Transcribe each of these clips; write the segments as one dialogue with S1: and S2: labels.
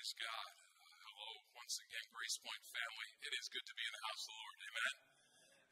S1: Praise God. Hello, once again, Grace Point family. It is good to be in the house of the Lord. Amen.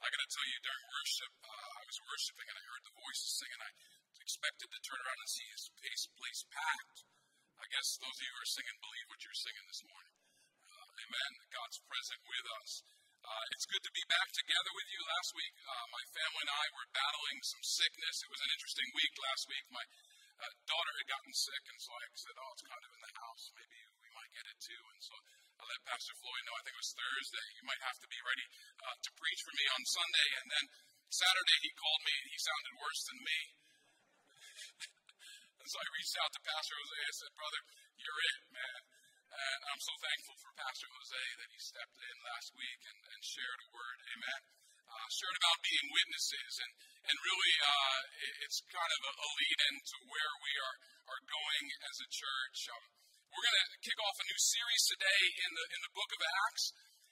S1: I got to tell you, during worship, uh, I was worshiping and I heard the voices singing. I expected to turn around and see this place packed. I guess those of you who are singing believe what you're singing this morning. Uh, amen. God's present with us. Uh, it's good to be back together with you. Last week, uh, my family and I were battling some sickness. It was an interesting week last week. My uh, daughter had gotten sick, and so I said, "Oh, it's kind of in the house. Maybe get it too." And so I let Pastor Floyd know. I think it was Thursday. You might have to be ready uh, to preach for me on Sunday. And then Saturday, he called me, and he sounded worse than me. and so I reached out to Pastor Jose. I said, "Brother, you're it, man." And I'm so thankful for Pastor Jose that he stepped in last week and, and shared a word. Amen uh, shared about being witnesses, and and really uh, it's kind of a, a lead into where we are are going as a church. Um, we're going to kick off a new series today in the in the book of Acts.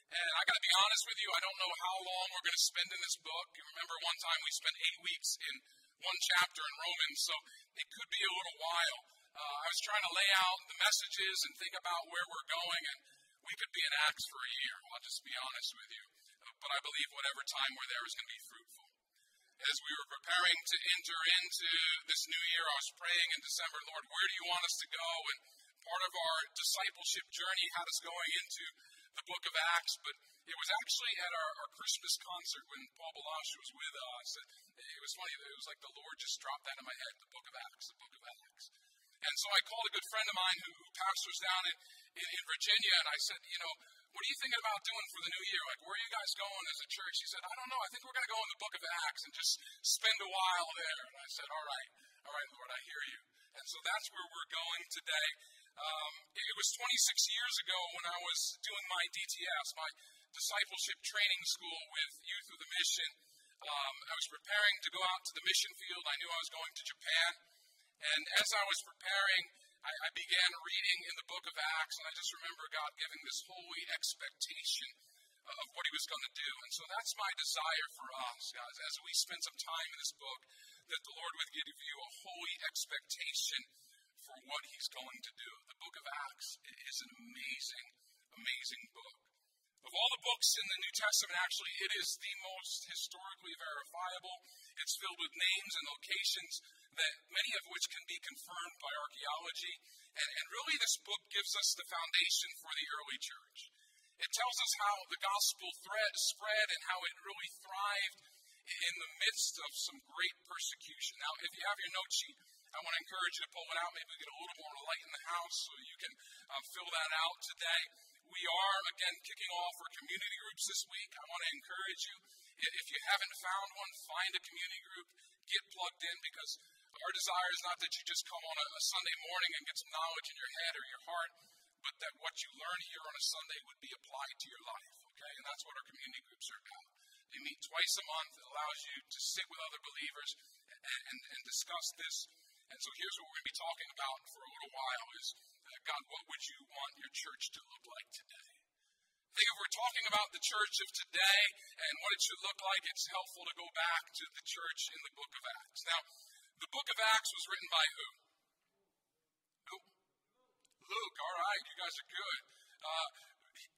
S1: And I got to be honest with you, I don't know how long we're going to spend in this book. You remember one time we spent eight weeks in one chapter in Romans, so it could be a little while. Uh, I was trying to lay out the messages and think about where we're going, and we could be in Acts for a year. I'll just be honest with you but I believe whatever time we're there is going to be fruitful. As we were preparing to enter into this new year, I was praying in December, Lord, where do you want us to go? And part of our discipleship journey had us going into the book of Acts, but it was actually at our, our Christmas concert when Paul Baloche was with us. It was funny, it was like the Lord just dropped that in my head, the book of Acts, the book of Acts. And so I called a good friend of mine who, who pastors down in, in, in Virginia, and I said, you know, what are you thinking about doing for the new year? Like, where are you guys going as a church? He said, I don't know. I think we're going to go in the book of Acts and just spend a while there. And I said, all right, all right, Lord, I hear you. And so that's where we're going today. Um, it was 26 years ago when I was doing my DTS, my discipleship training school with Youth With A Mission. Um, I was preparing to go out to the mission field. I knew I was going to Japan. And as I was preparing, I, I began reading in the book of Acts, and I just remember God giving this holy expectation of what he was going to do. And so that's my desire for us, guys, as we spend some time in this book, that the Lord would give you a holy expectation for what he's going to do. The book of Acts is an amazing, amazing book. Of all the books in the New Testament, actually, it is the most historically verifiable. It's filled with names and locations that many of which can be confirmed by archaeology. And, and really, this book gives us the foundation for the early church. It tells us how the gospel thread spread and how it really thrived in the midst of some great persecution. Now, if you have your note sheet, I want to encourage you to pull it out. Maybe we get a little more light in the house so you can uh, fill that out today. We are, again, kicking off our community groups this week. I want to encourage you, if you haven't found one, find a community group, get plugged in because our desire is not that you just come on a, a Sunday morning and get some knowledge in your head or your heart, but that what you learn here on a Sunday would be applied to your life, okay? And that's what our community groups are about. They meet twice a month. It allows you to sit with other believers and, and, and discuss this. And so here's what we're going to be talking about for a little while is, uh, God, what would you want your church to look like today? I think if we're talking about the church of today and what it should look like, it's helpful to go back to the church in the book of Acts. Now, the book of Acts was written by who? Luke. All right, you guys are good. Uh,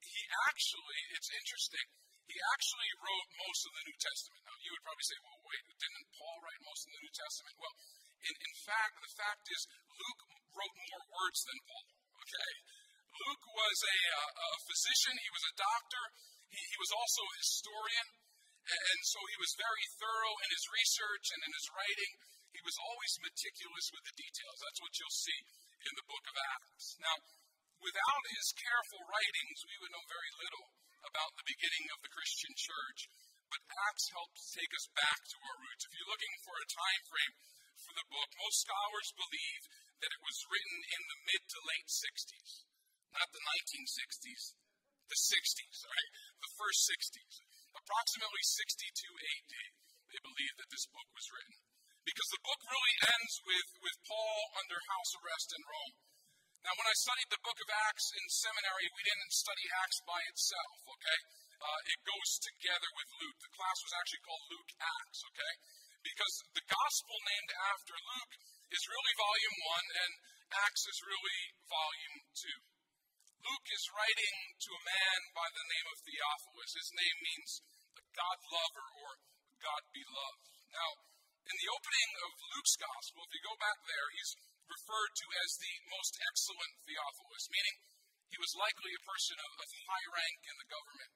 S1: he actually, it's interesting, he actually wrote most of the New Testament. Now, you would probably say, well, wait, didn't Paul write most of the New Testament? Well, in, in fact, the fact is, Luke wrote more words than Paul, okay? Luke was a, uh, a physician, he was a doctor, he, he was also a historian, and, and so he was very thorough in his research and in his writing. He was always meticulous with the details. That's what you'll see in the book of Acts. Now, without his careful writings, we would know very little about the beginning of the Christian church. But Acts helps take us back to our roots. If you're looking for a time frame for the book, most scholars believe that it was written in the mid to late 60s. Not the 1960s, the 60s, right? The first 60s. Approximately 62 AD, they believe that this book was written. Because the book really ends with, with Paul under house arrest in Rome. Now, when I studied the book of Acts in seminary, we didn't study Acts by itself, okay? Uh, it goes together with Luke. The class was actually called Luke Acts, okay? Because the gospel named after Luke is really volume one, and Acts is really volume two. Luke is writing to a man by the name of Theophilus. His name means God lover or God beloved. Now, in the opening of Luke's gospel, if you go back there, he's referred to as the most excellent Theophilus, meaning he was likely a person of, of high rank in the government.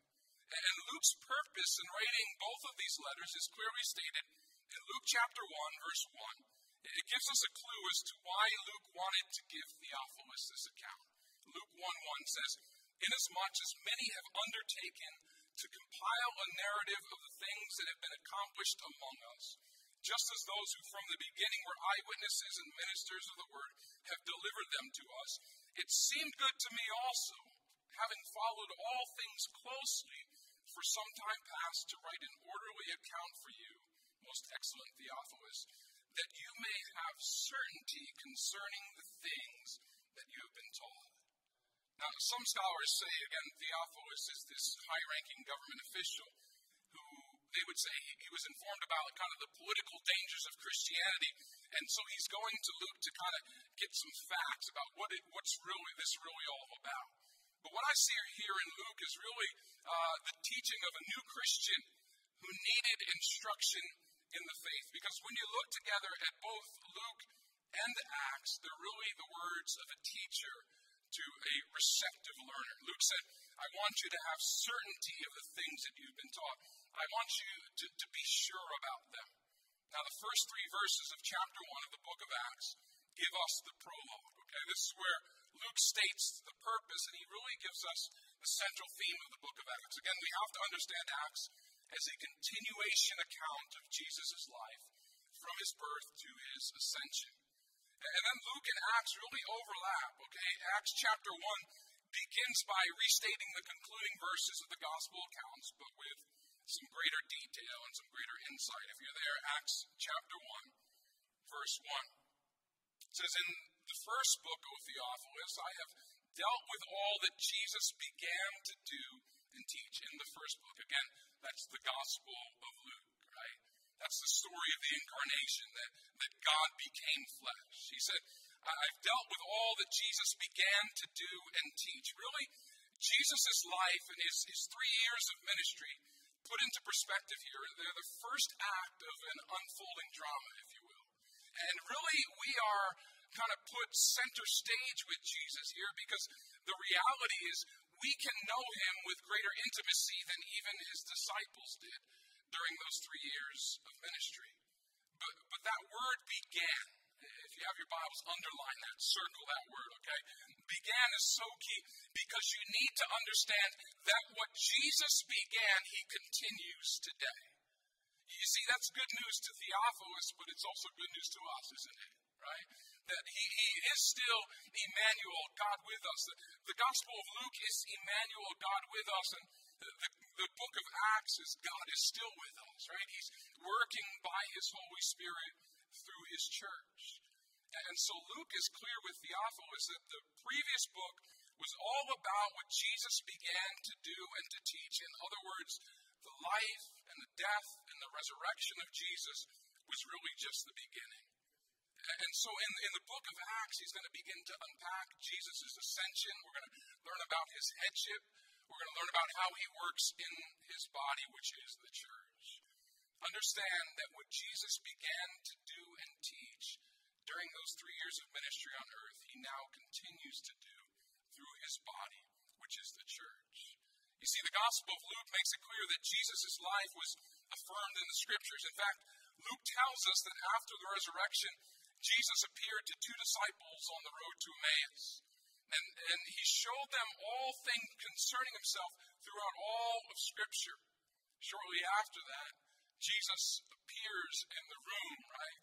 S1: And Luke's purpose in writing both of these letters is clearly stated in Luke chapter 1, verse 1. It gives us a clue as to why Luke wanted to give Theophilus this account. Luke 1 1 says, Inasmuch as many have undertaken to compile a narrative of the things that have been accomplished among us, just as those who from the beginning were eyewitnesses and ministers of the word have delivered them to us, it seemed good to me also, having followed all things closely for some time past, to write an orderly account for you, most excellent Theophilus, that you may have certainty concerning the things that you have been told. Now, some scholars say, again, Theophilus is this high ranking government official who they would say he was informed about kind of the political dangers of Christianity. And so he's going to Luke to kind of get some facts about what it, what's really this really all about. But what I see here in Luke is really uh, the teaching of a new Christian who needed instruction in the faith. Because when you look together at both Luke and Acts, they're really the words of a teacher to a receptive learner. Luke said, I want you to have certainty of the things that you've been taught. I want you to, to be sure about them. Now, the first three verses of chapter 1 of the book of Acts give us the prologue. Okay, this is where Luke states the purpose, and he really gives us the central theme of the book of Acts. Again, we have to understand Acts as a continuation account of Jesus' life from his birth to his ascension. And then Luke and Acts really overlap, okay? Acts chapter 1 begins by restating the concluding verses of the gospel accounts, but with some greater detail and some greater insight. If you're there, Acts chapter 1, verse 1. It says, In the first book, O Theophilus, I have dealt with all that Jesus began to do and teach in the first book. Again, that's the Gospel of Luke, right? That's the story of the incarnation, that, that God became flesh. He said, I've dealt with all that Jesus began to do and teach. Really, Jesus' life and his, his three years of ministry put into perspective here, they're the first act of an unfolding drama, if you will. And really, we are kind of put center stage with Jesus here because the reality is we can know him with greater intimacy than even his disciples did during those three years of ministry. But, but that word began. If you have your Bibles, underline that, circle that word, okay? Began is so key because you need to understand that what Jesus began, he continues today. You see, that's good news to Theophilus, but it's also good news to us, isn't it? Right? That he, he is still Emmanuel, God with us. The, the Gospel of Luke is Emmanuel, God with us, and the, the, the book of Acts is God is still with us, right? He's working by his Holy Spirit through his church. And so Luke is clear with Theophilus that the previous book was all about what Jesus began to do and to teach. In other words, the life and the death and the resurrection of Jesus was really just the beginning. And so in, in the book of Acts, he's going to begin to unpack Jesus' ascension. We're going to learn about his headship. We're going to learn about how he works in his body, which is the church. Understand that what Jesus began to do and teach during those three years of ministry on earth, he now continues to do through his body, which is the church. You see, the Gospel of Luke makes it clear that Jesus' life was affirmed in the Scriptures. In fact, Luke tells us that after the resurrection, Jesus appeared to two disciples on the road to Emmaus. And, and he showed them all things concerning himself throughout all of Scripture. Shortly after that, Jesus appears in the room, right,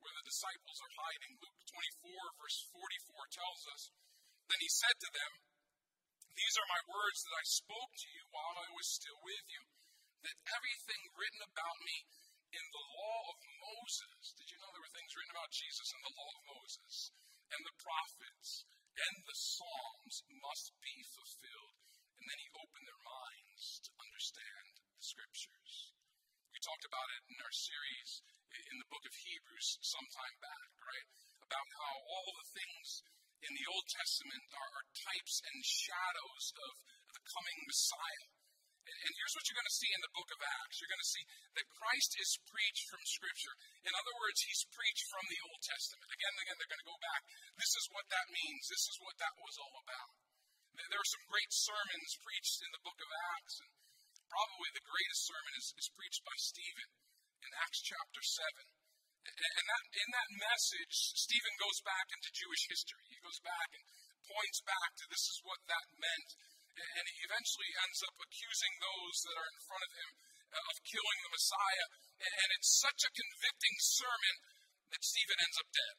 S1: where the disciples are hiding. Luke 24, verse 44 tells us. Then he said to them, These are my words that I spoke to you while I was still with you, that everything written about me in the law of Moses. Did you know there were things written about Jesus in the law of Moses? And the prophets and the Psalms must be fulfilled. And then he opened their minds to understand the scriptures. We talked about it in our series in the book of Hebrews some time back, right? About how all the things in the Old Testament are, are types and shadows of the coming Messiah. And, here's what you're going to see in the book of Acts. You're going to see that Christ is preached from Scripture. In other words, he's preached from the Old Testament. Again again, they're going to go back. This is what that means. This is what that was all about. There are some great sermons preached in the book of Acts, and probably the greatest sermon is, is preached by Stephen in Acts chapter 7. And that, in that message, Stephen goes back into Jewish history. He goes back and points back to this is what that meant. And he eventually ends up accusing those that are in front of him uh, of killing the Messiah. And it's such a convicting sermon that Stephen ends up dead.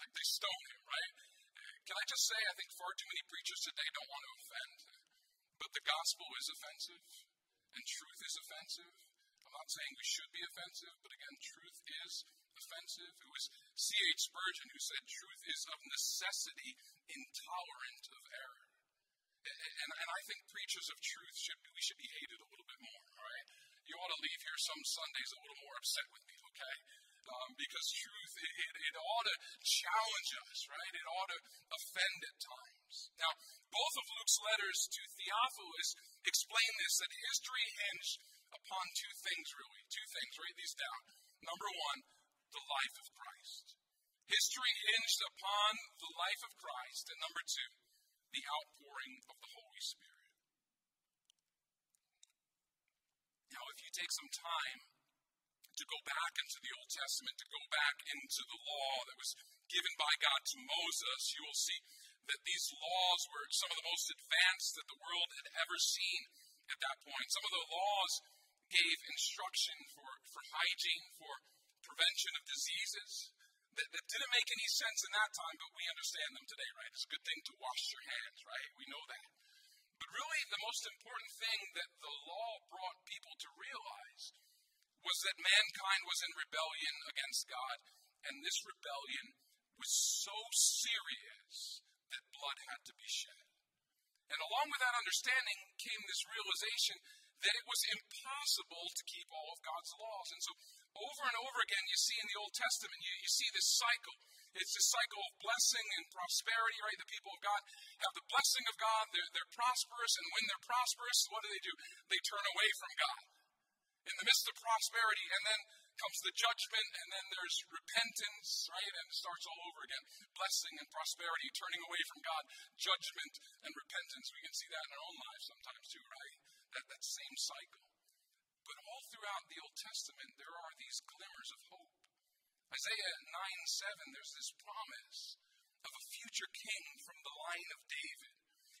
S1: Like they stone him, right? Uh, can I just say, I think far too many preachers today don't want to offend. Uh, but the gospel is offensive, and truth is offensive. I'm not saying we should be offensive, but again, truth is offensive. It was C.H. Spurgeon who said truth is of necessity intolerant of error. And, and I think preachers of truth should be, we should be hated a little bit more, all right? You ought to leave here some Sundays a little more upset with me, okay? Um, because truth, it, it, it ought to challenge us, right? It ought to offend at times. Now, both of Luke's letters to Theophilus explain this that history hinged upon two things, really. Two things. Write these down. Number one, the life of Christ. History hinged upon the life of Christ. And number two, the outpouring of the Holy Spirit. Now, if you take some time to go back into the Old Testament, to go back into the law that was given by God to Moses, you will see that these laws were some of the most advanced that the world had ever seen at that point. Some of the laws gave instruction for, for hygiene, for prevention of diseases that, that didn't make any sense in that time, but we understand them today, right? It's a good thing to wash your hands, right? We know that. But really, the most important thing that the law brought people to realize was that mankind was in rebellion against God, and this rebellion was so serious that blood had to be shed. And along with that understanding came this realization that it was impossible to keep all of God's laws. And so, over and over again, you see in the Old Testament, you, you see this cycle. It's this cycle of blessing and prosperity, right? The people of God have the blessing of God, they're, they're prosperous, and when they're prosperous, what do they do? They turn away from God in the midst of prosperity, and then comes the judgment, and then there's repentance, right? And it starts all over again. Blessing and prosperity, turning away from God, judgment and repentance. We can see that in our own lives sometimes too, right? That, that same cycle. But all throughout the Old Testament, there are these glimmers of hope. Isaiah 9 7, there's this promise of a future king from the line of David.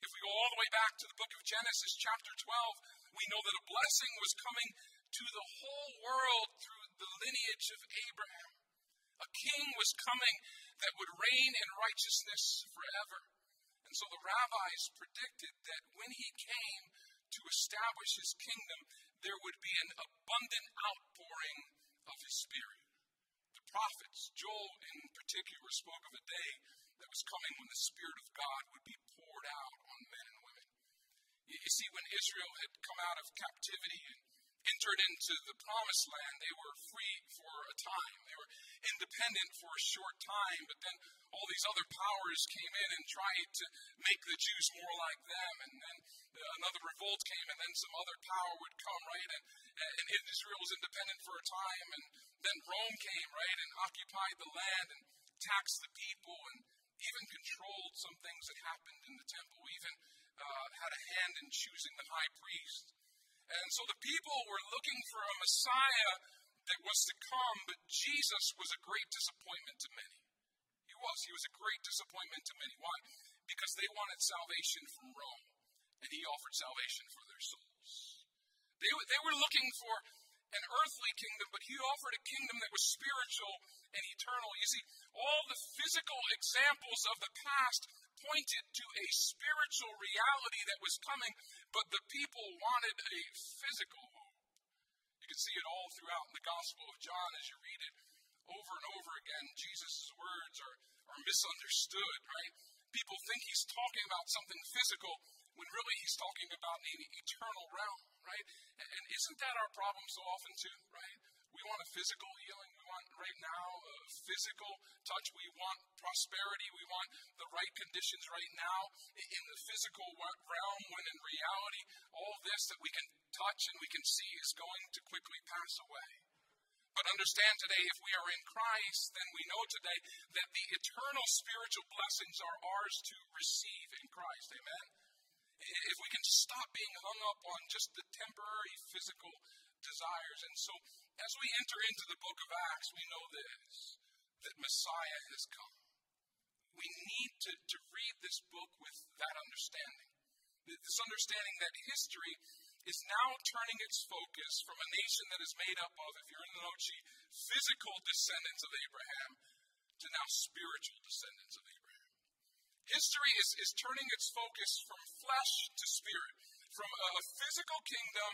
S1: If we go all the way back to the book of Genesis, chapter 12, we know that a blessing was coming to the whole world through the lineage of Abraham. A king was coming that would reign in righteousness forever. And so the rabbis predicted that when he came to establish his kingdom, there would be an abundant outpouring of his spirit. The prophets, Joel in particular, spoke of a day that was coming when the Spirit of God would be poured out on men and women. You see, when Israel had come out of captivity and entered into the promised land, they were free for a time. They were independent for a short time, but then all these other powers came in and tried to make the Jews more like them. And then another revolt came, and then some other power would come, right? And, and Israel was independent for a time, and then Rome came, right, and occupied the land and taxed the people and even controlled some things that happened in the temple, even uh, had a hand in choosing the high priest. And so the people were looking for a Messiah that was to come, but Jesus was a great disappointment to many. He was. He was a great disappointment to many. Why? Because they wanted salvation from Rome, and he offered salvation for their souls. They, they were looking for an earthly kingdom, but he offered a kingdom that was spiritual and eternal. You see, all the physical examples of the past pointed to a spiritual reality that was coming, but the people wanted a physical hope. You can see it all throughout the Gospel of John as you read it over and over again. Jesus' words are, are misunderstood, right? People think he's talking about something physical when really he's talking about an eternal realm, right? And isn't that our problem so often too, right? We want a physical healing. We want right now a physical touch. We want prosperity. We want the right conditions right now in the physical realm when in reality all this that we can touch and we can see is going to quickly pass away. But understand today, if we are in Christ, then we know today that the eternal spiritual blessings are ours to receive in Christ. Amen? If we can stop being hung up on just the temporary physical desires. And so, as we enter into the book of Acts, we know this that Messiah has come. We need to, to read this book with that understanding. This understanding that history is now turning its focus from a nation that is made up of, if you're in the Nochi, physical descendants of Abraham to now spiritual descendants of Abraham. History is, is turning its focus from flesh to spirit, from a, a physical kingdom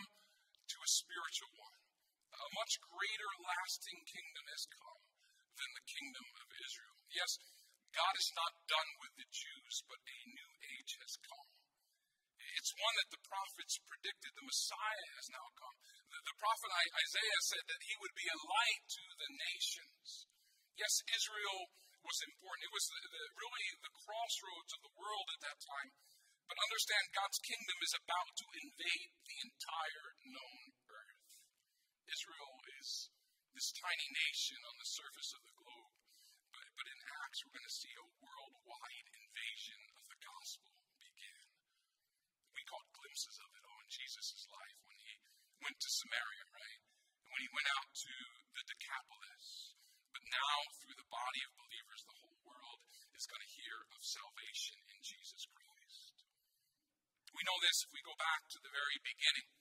S1: to a spiritual one. A much greater lasting kingdom has come than the kingdom of Israel. Yes, God is not done with the Jews, but a new age has come. It's one that the prophets predicted. The Messiah has now come. The, the prophet Isaiah said that he would be a light to the nations. Yes, Israel was important. It was the, the, really the crossroads of the world at that time. But understand, God's kingdom is about to invade the entire known. Israel is this tiny nation on the surface of the globe. But, but in Acts, we're going to see a worldwide invasion of the gospel begin. We caught glimpses of it all in Jesus' life when he went to Samaria, right? And when he went out to the Decapolis. But now, through the body of believers, the whole world is going to hear of salvation in Jesus Christ. We know this if we go back to the very beginning.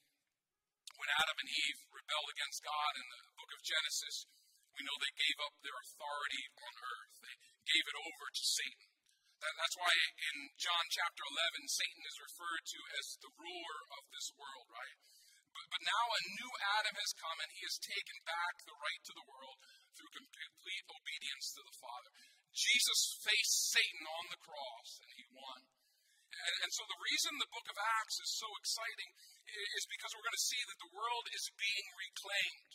S1: When Adam and Eve rebelled against God in the book of Genesis, we know they gave up their authority on earth. They gave it over to Satan. That, that's why in John chapter 11, Satan is referred to as the ruler of this world, right? But, but now a new Adam has come and he has taken back the right to the world through complete obedience to the Father. Jesus faced Satan on the cross and he won. And, and, so the reason the book of Acts is so exciting is because we're going to see that the world is being reclaimed.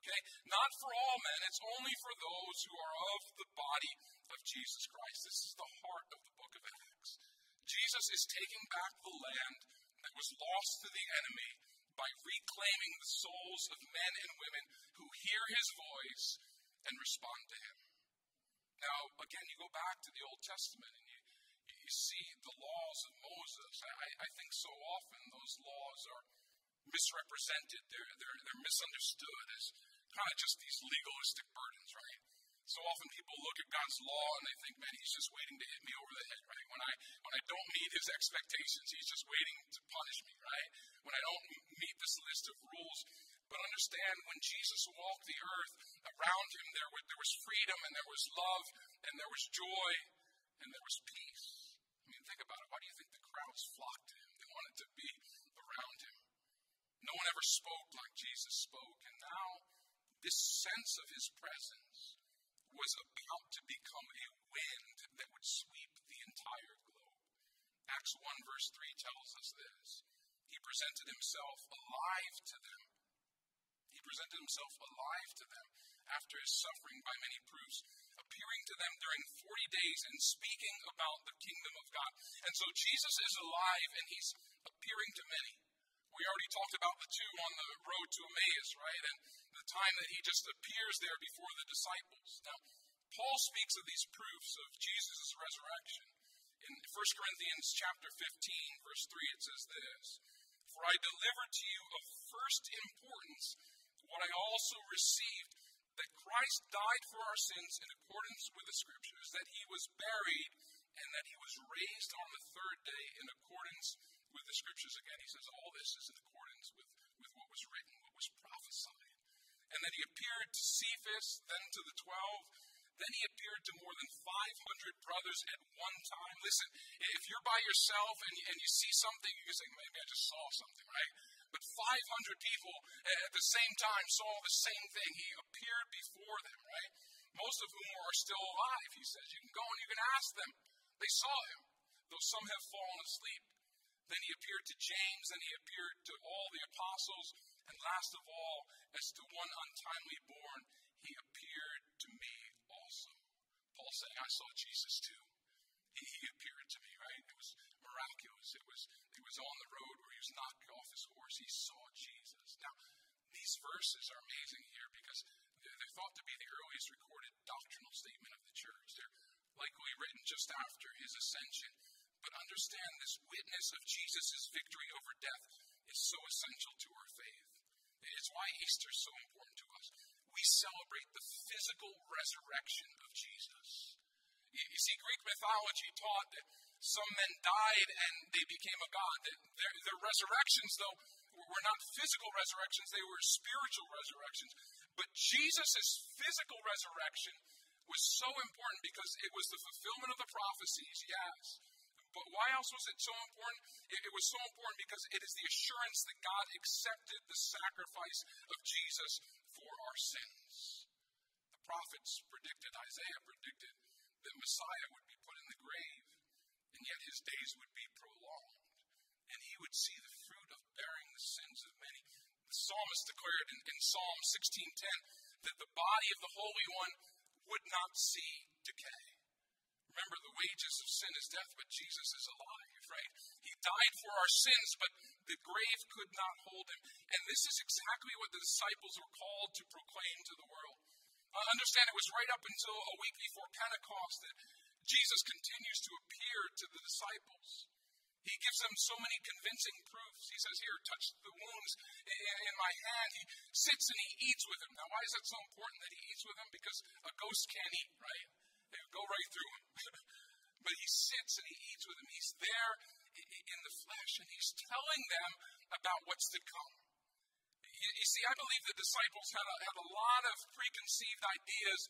S1: Okay? Not for all men, it's only for those who are of the body of Jesus Christ. This is the heart of the book of Acts. Jesus is taking back the land that was lost to the enemy by reclaiming the souls of men and women who hear his voice and respond to him. Now, again, you go back to the Old Testament you, see the laws of Moses. I, I think so often those laws are misrepresented, they're, they're, they're misunderstood as kind of just these legalistic burdens, right? So often people look at God's law and they think, man, he's just waiting to hit me over the head, right? When I when I don't meet his expectations, he's just waiting to punish me, right? When I don't meet this list of rules. But understand when Jesus walked the earth, around him there was, there was freedom and there was love and there was joy and there was peace. I mean, think about it. Why do flocked to him? They wanted to be around him. No one ever spoke like Jesus spoke. And now, this sense of his presence was about to become a wind that would sweep the entire globe. Acts 1, verse 3 tells us this. He presented himself alive to them. He presented himself alive to them after his suffering by many proofs, appearing to them during 40 days and speaking about the kingdom of God. And so Jesus is alive and he's appearing to many. We already talked about the two on the road to Emmaus, right? And the time that he just appears there before the disciples. Now, Paul speaks of these proofs of Jesus' resurrection. In 1 Corinthians chapter 15, verse 3, it says this For I delivered to you of first importance what I also received that Christ died for our sins in accordance with the Scriptures, that he was buried, and that he was raised on the third day in accordance with the Scriptures. Again, he says all this is in accordance with, with what was written, what was prophesied. And that he appeared to Cephas, then to the twelve. Then he appeared to more than 500 brothers at one time. Listen, if you're by yourself and, and you see something, you can say, maybe I just saw something, right? But 500 people at the same time saw the same thing. He appeared before them, right? Most of whom are still alive, he says. You can go and you can ask them. They saw him, though some have fallen asleep. Then he appeared to James, then he appeared to all the apostles, and last of all, as to one untimely born, he appeared to me. Paul saying, I saw Jesus too. He, he appeared to me, right? It was miraculous. It was it was on the road where he was knocked off his horse. He saw Jesus. Now, these verses are amazing here because they're, they're thought to be the earliest recorded doctrinal statement of the church. They're likely written just after his ascension. But understand this witness of Jesus' victory over death is so essential to our faith. It's why Easter is so important to us. We celebrate the physical resurrection of Jesus. You see, Greek mythology taught that some men died and they became a god. Their, their resurrections, though, were not physical resurrections, they were spiritual resurrections. But Jesus' physical resurrection was so important because it was the fulfillment of the prophecies, yes. But why else was it so important? It, it, was so important because it is the assurance that God accepted the sacrifice of Jesus for our sins. The prophets predicted, Isaiah predicted, that Messiah would be put in the grave, and yet his days would be prolonged, and he would see the fruit of bearing the sins of many. The psalmist declared in, in Psalm 16:10 that the body of the Holy One would not see decay. Remember, the wages of sin is death, but Jesus is alive, right? He died for our sins, but the grave could not hold him. And this is exactly what the disciples were called to proclaim to the world. Uh, understand, it was right up until a week before Pentecost that Jesus continues to appear to the disciples. He gives them so many convincing proofs. He says, Here, touch the wounds in my hand. He sits and he eats with them. Now, why is that so important that he eats with them? Because a ghost can't eat, right? Go right through him. but he sits and he eats with them. He's there in the flesh and he's telling them about what's to come. You, see, I believe the disciples had a, had a lot of preconceived ideas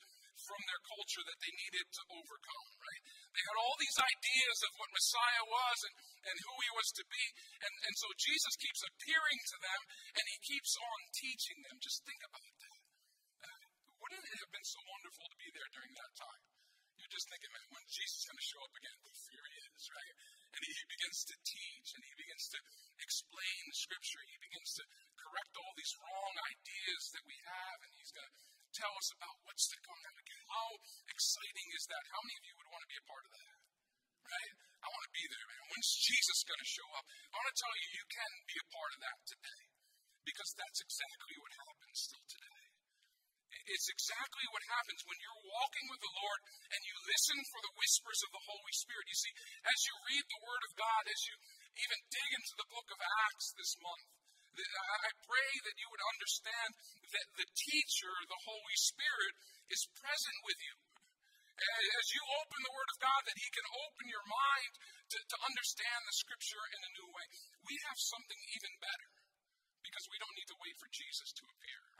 S1: from their culture that they needed to overcome, right? They had all these ideas of what Messiah was and, and who he was to be. And, and so Jesus keeps appearing to them and he keeps on teaching them. Just think about that. Uh, wouldn't it have been so wonderful to be there during that time? Just thinking, man, when Jesus is going to show up again, here he is, right? And he, he begins to teach and he begins to explain the scripture. He begins to correct all these wrong ideas that we have, and he's going to tell us about what's going to come. How exciting is that? How many of you would want to be a part of that? Right? I want to be there, man. When's Jesus going to show up? I want to tell you, you can be a part of that today. Because that's exactly what happens still today. It's exactly what happens when you're walking with the Lord and you listen for the whispers of the Holy Spirit. You see, as you read the Word of God, as you even dig into the book of Acts this month, I pray that you would understand that the teacher, the Holy Spirit, is present with you. As you open the Word of God, that He can open your mind to, to understand the Scripture in a new way. We have something even better because we don't need to wait for Jesus to appear.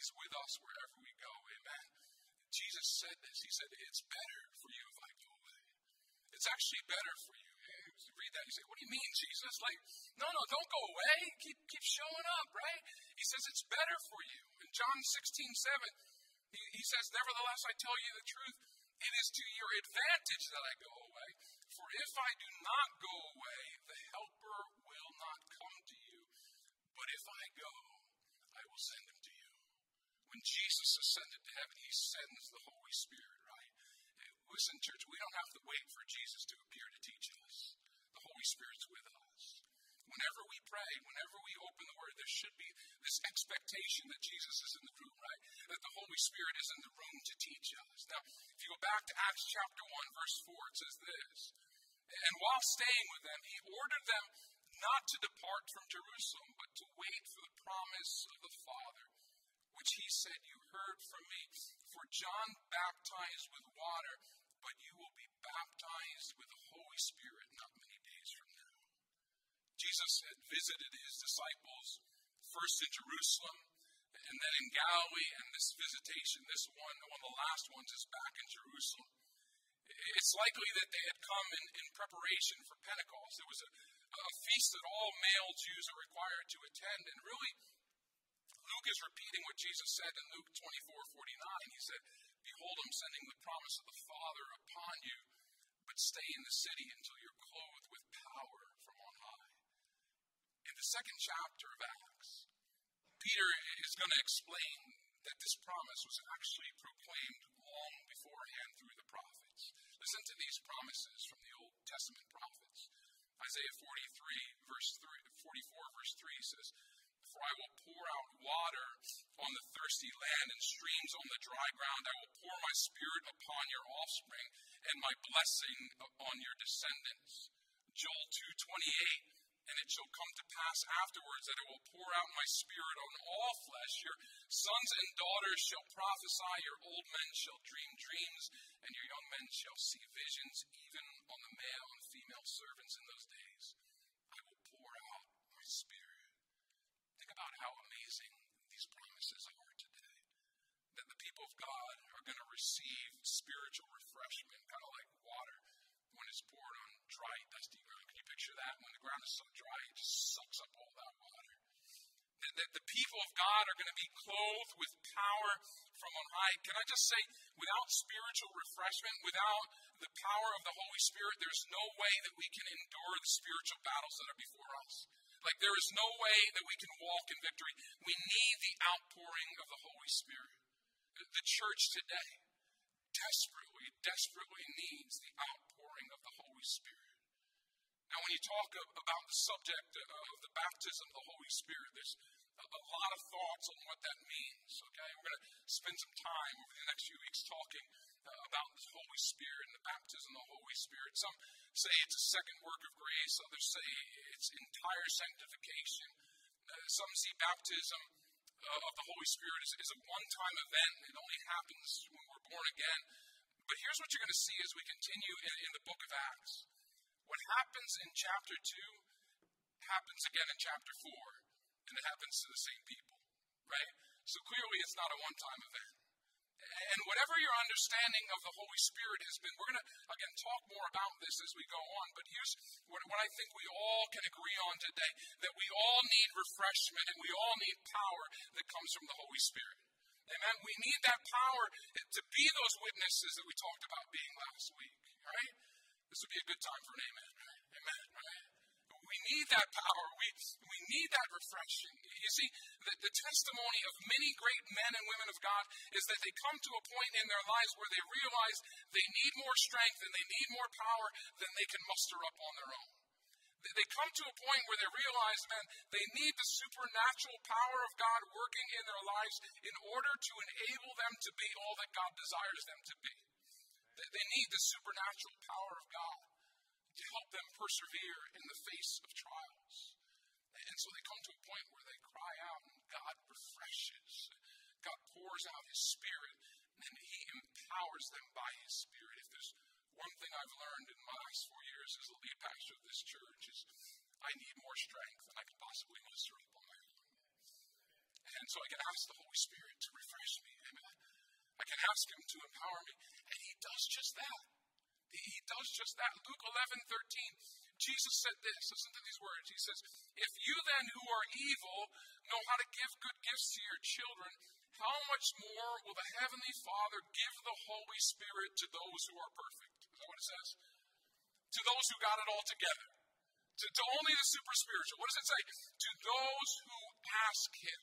S1: He's with us wherever we go. Amen. Jesus said this. He said, It's better for you if I go away. It's actually better for you you read that, you say, What do you mean, Jesus? Like, no, no, don't go away. Keep, keep showing up, right? He says it's better for you. In John 16, 7, he, he says, Nevertheless, I tell you the truth, it is to your advantage that I go away. For if I do not go away, the Helper will not come to you. But if I go, I will send him. When Jesus ascended to heaven, he sends the Holy Spirit, right? Listen, church, we don't have to wait for Jesus to appear to teach us. The Holy Spirit's with us. Whenever we pray, whenever we open the Word, there should be this expectation that Jesus is in the room, right? That the Holy Spirit is in the room to teach us. Now, if you go back to Acts chapter 1, verse 4, it says this And while staying with them, he ordered them not to depart from Jerusalem, but to wait for the promise of the Father, which he said, You heard from me. For John baptized with water but you will be baptized with the Holy Spirit not many days from now. Jesus had visited his disciples first in Jerusalem and then in Galilee, and this visitation, this one, one of the last ones, is back in Jerusalem. It's likely that they had come in, in preparation for Pentecost. It was a, a feast that all male Jews are required to attend, and really, Luke is repeating what Jesus said in Luke 24 49. He said, Behold, I'm sending the promise of the Father upon you, but stay in the city until you're clothed with power from on high. In the second chapter of Acts, Peter is going to explain that this promise was actually proclaimed long beforehand through the prophets. Listen to these promises from the Old Testament prophets. Isaiah 43, verse 3, 44, verse 3 says, For I will pour out water on the thirsty land and streams on the dry ground. I will pour my spirit upon your offspring and my blessing on your descendants. Joel 2:28 and it shall come to pass afterwards that I will pour out my spirit on all flesh. Your sons and daughters shall prophesy, your old men shall dream dreams, and your young men shall see visions, even on the male and female servants in those days. I will pour out my spirit. About how amazing these promises are today. That the people of God are going to receive spiritual refreshment, kind of like water when it's poured on dry, dusty ground. Can you picture that? When the ground is so dry, it just sucks up all that water. That, that the people of God are going to be clothed with power from on high. Can I just say, without spiritual refreshment, without the power of the Holy Spirit, there's no way that we can endure the spiritual battles that are before us. Like, there is no way that we can walk in victory. We need the outpouring of the Holy Spirit. The church today desperately, desperately needs the outpouring of the Holy Spirit. Now, when you talk about the subject of the baptism of the Holy Spirit, there's a lot of thoughts on what that means, okay? We're going to spend some time over the next few weeks talking uh, about the Holy Spirit and the baptism of the Holy Spirit. Some say it's a second work of grace, others say it's entire sanctification. Uh, some see baptism uh, of the Holy Spirit is, is a one time event. It only happens when we're born again. But here's what you're going to see as we continue in, in the book of Acts. What happens in chapter 2 happens again in chapter 4, and it happens to the same people, right? So clearly it's not a one time event. And whatever your understanding of the Holy Spirit has been, we're going to, again, talk more about this as we go on. But here's what, what I think we all can agree on today that we all need refreshment and we all need power that comes from the Holy Spirit. Amen. We need that power to be those witnesses that we talked about being last week, right? This would be a good time for an amen? Amen, right? We need that power. We, we need that refreshing. You see, the, the testimony of many great men and women of God is that they come to a point in their lives where they realize they need more strength and they need more power than they can muster up on their own. They come to a point where they realize, man, they need the supernatural power of God working in their lives in order to enable them to be all that God desires them to be. They need the supernatural power of God to help them persevere in the face of trials. And so they come to a point where they cry out and God refreshes. God pours out His Spirit and He empowers them by His Spirit. If there's one thing I've learned in my last four years as the lead pastor of this church is I need more strength than I can possibly muster up on my own. And so I can ask the Holy Spirit to refresh me. Amen. I can ask Him to empower me. And He does just that. He does just that. Luke 11, 13, Jesus said this. Listen to these words. He says, If you then who are evil know how to give good gifts to your children, how much more will the Heavenly Father give the Holy Spirit to those who are perfect? Is that what it says? To those who got it all together. To, to only the super spiritual. What does it say? To those who ask Him.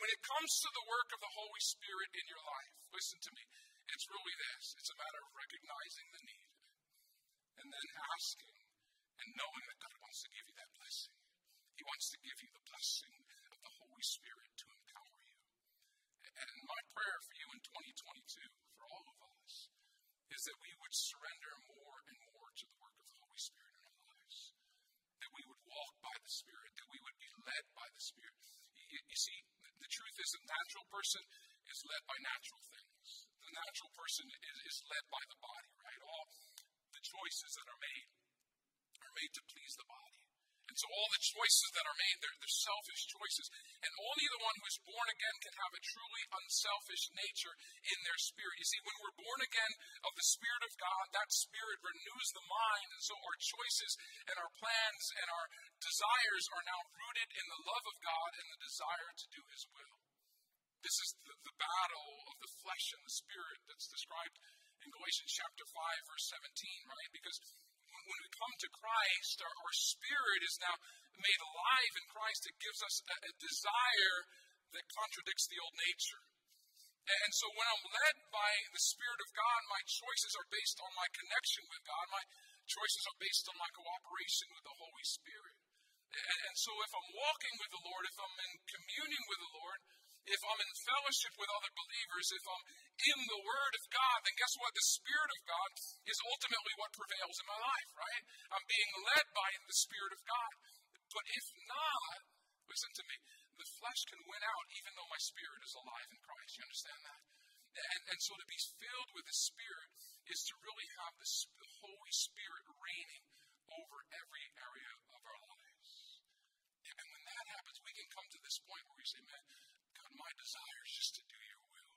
S1: When it comes to the work of the Holy Spirit in your life, listen to me. It's really this it's a matter of recognizing the need and then asking and knowing that God wants to give you that blessing. He wants to give you the blessing of the Holy Spirit to empower you. And my prayer for you in 2022, for all of us, is that we would surrender more and more to the work of the Holy Spirit in our lives. That we would walk by the Spirit, that we would be led by the Spirit. You, you see, the truth is, a natural person is led by natural things. Natural person is, is led by the body, right? All the choices that are made are made to please the body. And so all the choices that are made, they're, they're, selfish choices. And only the one who is born again can have a truly unselfish nature in their spirit. You see, when we're born again of the Spirit of God, that Spirit renews the mind. And so our choices and our plans and our desires are now rooted in the love of God and the desire to do His will. This is the, the battle of the flesh and the spirit that's described in Galatians chapter 5, verse 17, right? Because when, we come to Christ, our, our spirit is now made alive in Christ. It gives us a, a desire that contradicts the old nature. And so when I'm led by the Spirit of God, my choices are based on my connection with God. My choices are based on my cooperation with the Holy Spirit. And so if I'm walking with the Lord, if I'm in communion with the Lord, if I'm in fellowship with other believers, if I'm in the Word of God, then guess what? The Spirit of God is ultimately what prevails in my life, right? I'm being led by the Spirit of God. But if not, listen to me, the flesh can win out even though my spirit is alive in Christ. You understand that? And, and so to be filled with the Spirit is to really have the Holy Spirit reigning over every area of our lives. And when that happens, we can come to this point where we say, man, God, my desire is just to do your will.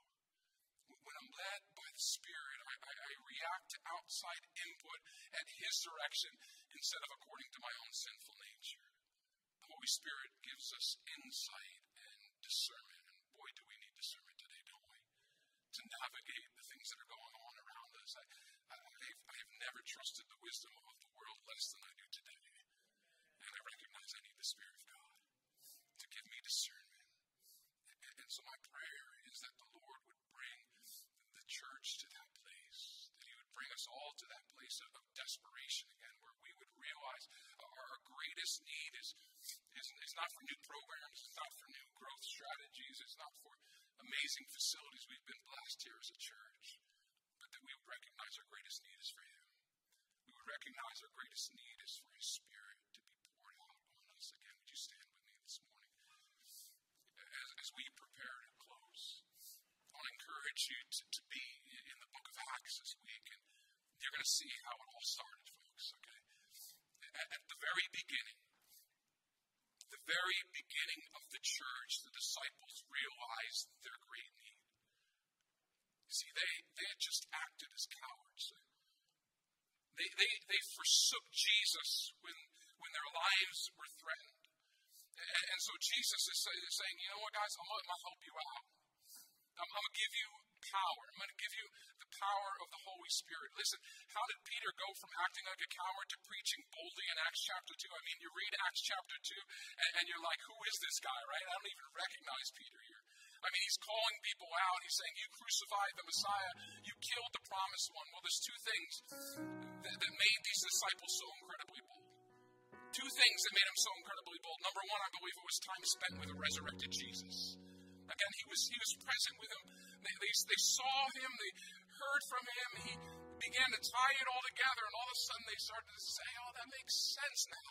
S1: When I'm led by the Spirit, I, I, I react to outside input at His direction instead of according to my own sinful nature. The Holy Spirit gives us insight and discernment. And boy, do we need discernment today, don't we? To navigate the things that are going on around us. I, I, I've, I've never trusted the wisdom of the world less than I do today. And I recognize I need the Spirit of God to give me discernment. So my prayer is that the Lord would bring the church to that place, that He would bring us all to that place of, of desperation again, where we would realize our, our greatest need is, is, is not for new programs, it's not for new growth strategies, it's not for amazing facilities we've been blessed here as a church, but that we would recognize our greatest need is for Him. We would recognize our greatest need is for His Spirit to be poured out on us. Again, would you stand with me this morning? As, as we prepare to close, I want to you to, to be in the book of Acts this week, and you're going to see how it all started, folks, okay? At, at the very beginning, the very beginning of the church, the disciples realized their great need. You see, they, they had just acted as cowards. They, they, they forsook Jesus when, when their lives were threatened. And, so Jesus is saying, you know what, guys, I'm going to help you out. I'm, going to give you power. I'm going to give you the power of the Holy Spirit. Listen, how did Peter go from acting like a coward to preaching boldly in Acts chapter 2? I mean, you read Acts chapter 2 and, and you're like, who is this guy, right? I don't even recognize Peter here. I mean, he's calling people out. He's saying, You crucified the Messiah. You killed the promised one. Well, there's two things that, that made these disciples so incredibly bold. Two things that made them so incredibly bold. Number one, I believe it was time spent with a resurrected Jesus. Again, he was, he was present with them. They, they, they saw him, they heard from him. He began to tie it all together, and all of a sudden they started to say, Oh, that makes sense now.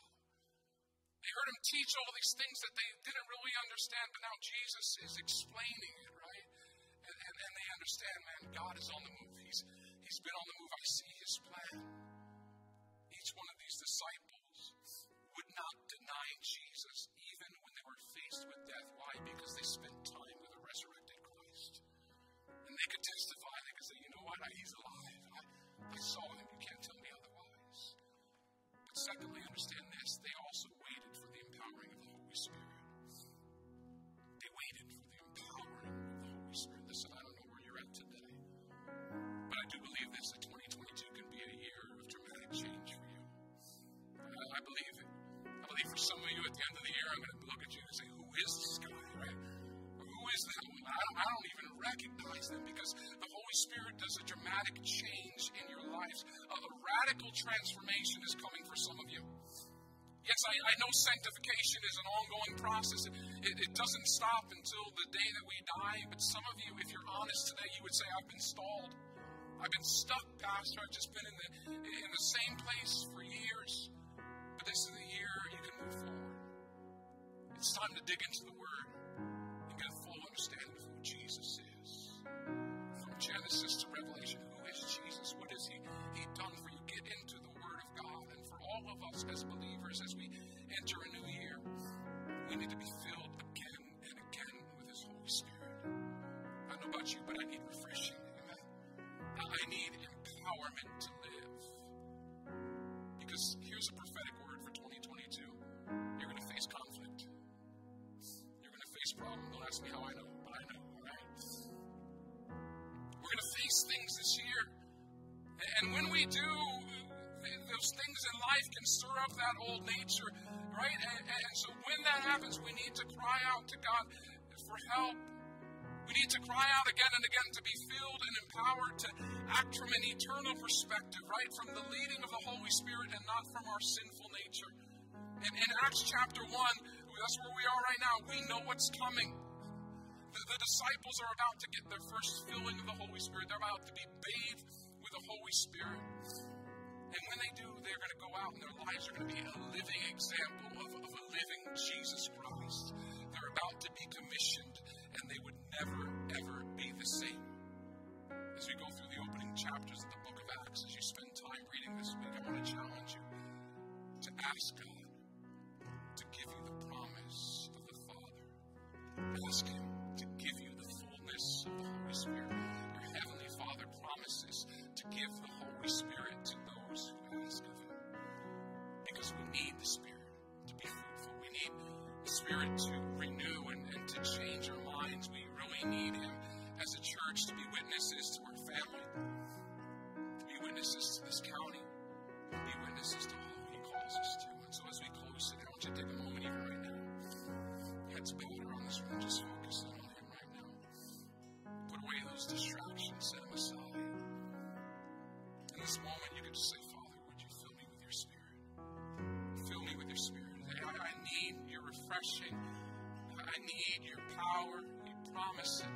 S1: They heard him teach all these things that they didn't really understand, but now Jesus is explaining it, right? And, and, and they understand, man, God is on the move. He's, he's been on the move. I see his plan. Each one of these disciples would not deny Jesus even when they were faced with death. Why? Because they spent dramatic change in your lives. A, radical transformation is coming for some of you. Yes, I, I know sanctification is an ongoing process. It, it, it, doesn't stop until the day that we die. But some of you, if you're honest today, you would say, I've been stalled. I've been stuck, Pastor. I've just been in the, in the same place for years. But this is the year you can move forward. It's time to dig into the Word and get a full understanding us as believers, as we enter a new year, we need to be filled again and again with His Holy Spirit. I don't know about you, but I need refreshing. Amen. I need empowerment to live. Because here's a prophetic word for 2022 you're going to face conflict, you're going to face problems. Don't ask me how I know, but I know, all right? We're going to face things this year. And when we do, those things in life can stir up that old nature, right? And, and so when that happens, we need to cry out to God for help. We need to cry out again and again to be filled and empowered to act from an eternal perspective, right? From the leading of the Holy Spirit and not from our sinful nature. And in Acts chapter 1, that's where we are right now. We know what's coming. The, the disciples are about to get their first filling of the Holy Spirit. They're about to be bathed with the Holy Spirit. And when they do, they're going to go out and their lives are going to be a living example of, of a living Jesus Christ. They're about to be commissioned, and they would never, ever be the same. As we go through the opening chapters of the book of Acts, as you spend time reading this week, I want to challenge you to ask God to give you the promise of the Father. Ask Him to give you the fullness of the Holy Spirit. Your Heavenly Father promises to give the Holy Spirit to we need the Spirit to be fruitful. We need the Spirit to renew and, and to change our minds. We really need Him as a church to be witnesses to our family, to be witnesses to this county, to be witnesses us.